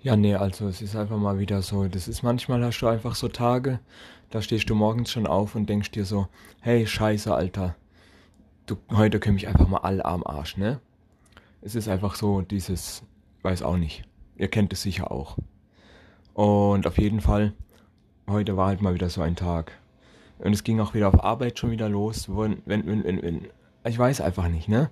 Ja, nee, also es ist einfach mal wieder so. Das ist manchmal hast du einfach so Tage, da stehst du morgens schon auf und denkst dir so, hey, scheiße, Alter. Du, heute kümmere ich einfach mal alle am Arsch, ne? Es ist einfach so dieses, weiß auch nicht. Ihr kennt es sicher auch. Und auf jeden Fall, heute war halt mal wieder so ein Tag. Und es ging auch wieder auf Arbeit schon wieder los. Wenn, wenn, wenn, wenn, ich weiß einfach nicht, ne?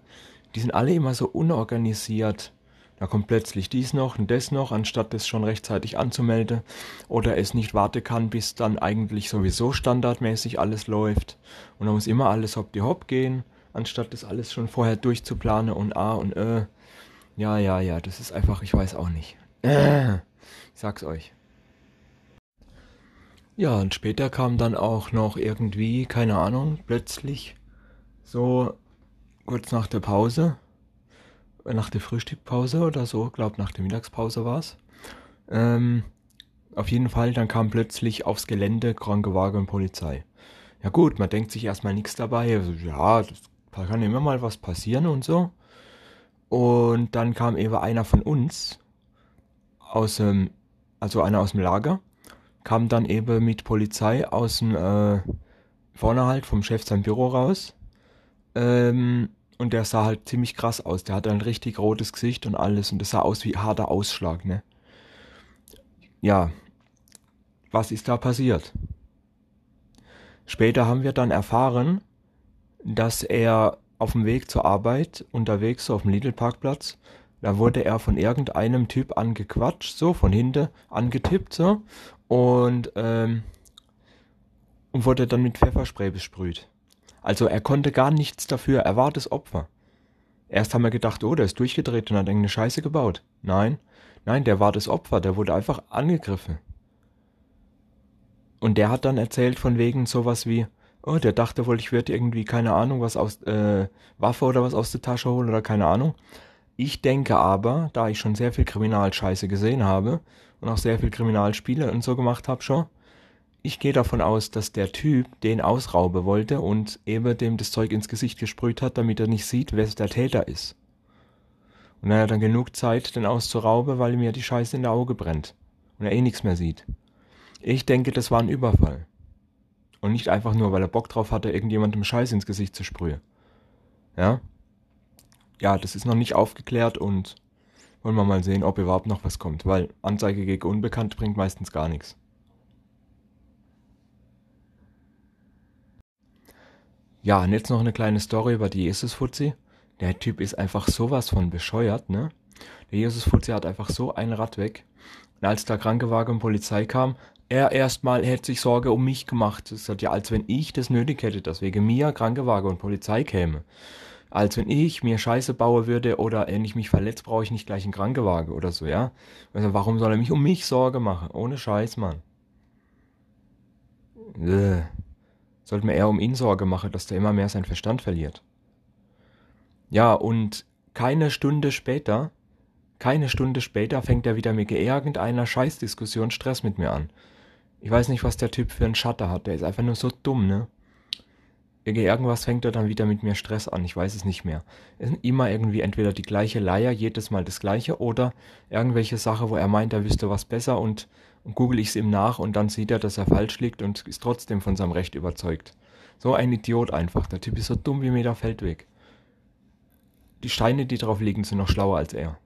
Die sind alle immer so unorganisiert da kommt plötzlich dies noch und das noch, anstatt es schon rechtzeitig anzumelden oder es nicht warten kann, bis dann eigentlich sowieso standardmäßig alles läuft. Und dann muss immer alles hopp die hopp gehen, anstatt das alles schon vorher durchzuplanen und A und Ö. Ja, ja, ja, das ist einfach, ich weiß auch nicht. Ich sag's euch. Ja, und später kam dann auch noch irgendwie, keine Ahnung, plötzlich so kurz nach der Pause nach der Frühstückpause oder so, glaube nach der Mittagspause war's. Ähm, auf jeden Fall, dann kam plötzlich aufs Gelände Krankenwagen und Polizei. Ja gut, man denkt sich erstmal nichts dabei. Also, ja, das kann immer mal was passieren und so. Und dann kam eben einer von uns aus dem, also einer aus dem Lager, kam dann eben mit Polizei aus dem, äh, vorne halt vom Chef sein Büro raus. Ähm, und der sah halt ziemlich krass aus. Der hatte ein richtig rotes Gesicht und alles. Und das sah aus wie harter Ausschlag, ne? Ja. Was ist da passiert? Später haben wir dann erfahren, dass er auf dem Weg zur Arbeit unterwegs so auf dem Lidl-Parkplatz, da wurde er von irgendeinem Typ angequatscht, so von hinten angetippt, so und ähm, und wurde dann mit Pfefferspray besprüht. Also er konnte gar nichts dafür, er war das Opfer. Erst haben wir gedacht, oh, der ist durchgedreht und hat irgendeine Scheiße gebaut. Nein, nein, der war das Opfer, der wurde einfach angegriffen. Und der hat dann erzählt von wegen sowas wie, oh, der dachte wohl, ich würde irgendwie, keine Ahnung, was aus, äh, Waffe oder was aus der Tasche holen oder keine Ahnung. Ich denke aber, da ich schon sehr viel Kriminalscheiße gesehen habe und auch sehr viel Kriminalspiele und so gemacht habe schon, ich gehe davon aus, dass der Typ den ausrauben wollte und eben dem das Zeug ins Gesicht gesprüht hat, damit er nicht sieht, wer der Täter ist. Und er hat dann genug Zeit, den auszurauben, weil mir die Scheiße in der Auge brennt und er eh nichts mehr sieht. Ich denke, das war ein Überfall. Und nicht einfach nur, weil er Bock drauf hatte, irgendjemandem Scheiß ins Gesicht zu sprühen. Ja? Ja, das ist noch nicht aufgeklärt und wollen wir mal sehen, ob überhaupt noch was kommt, weil Anzeige gegen Unbekannt bringt meistens gar nichts. Ja, und jetzt noch eine kleine Story über die Jesus-Fuzzi. Der Typ ist einfach sowas von bescheuert, ne? Der Jesus-Fuzzi hat einfach so ein Rad weg. Und als der Krankenwagen und Polizei kam, er erstmal hätte sich Sorge um mich gemacht. Das hat ja, als wenn ich das nötig hätte, dass wegen mir Krankenwagen und Polizei käme. Als wenn ich mir Scheiße bauen würde oder wenn ich mich verletzt, brauche ich nicht gleich einen Krankenwagen oder so, ja? Also warum soll er mich um mich Sorge machen? Ohne Scheiß, Mann. Äh. Sollte mir eher um ihn Sorge machen, dass der immer mehr seinen Verstand verliert. Ja, und keine Stunde später, keine Stunde später fängt er wieder mit irgendeiner Scheißdiskussion Stress mit mir an. Ich weiß nicht, was der Typ für einen Schatter hat. Der ist einfach nur so dumm, ne? Irgendwas fängt er dann wieder mit mir Stress an. Ich weiß es nicht mehr. Es ist immer irgendwie entweder die gleiche Leier, jedes Mal das gleiche, oder irgendwelche Sache, wo er meint, er wüsste was besser und und google ich es ihm nach und dann sieht er, dass er falsch liegt und ist trotzdem von seinem Recht überzeugt. So ein Idiot einfach. Der Typ ist so dumm wie mir der Feldweg. Die Steine, die drauf liegen, sind noch schlauer als er.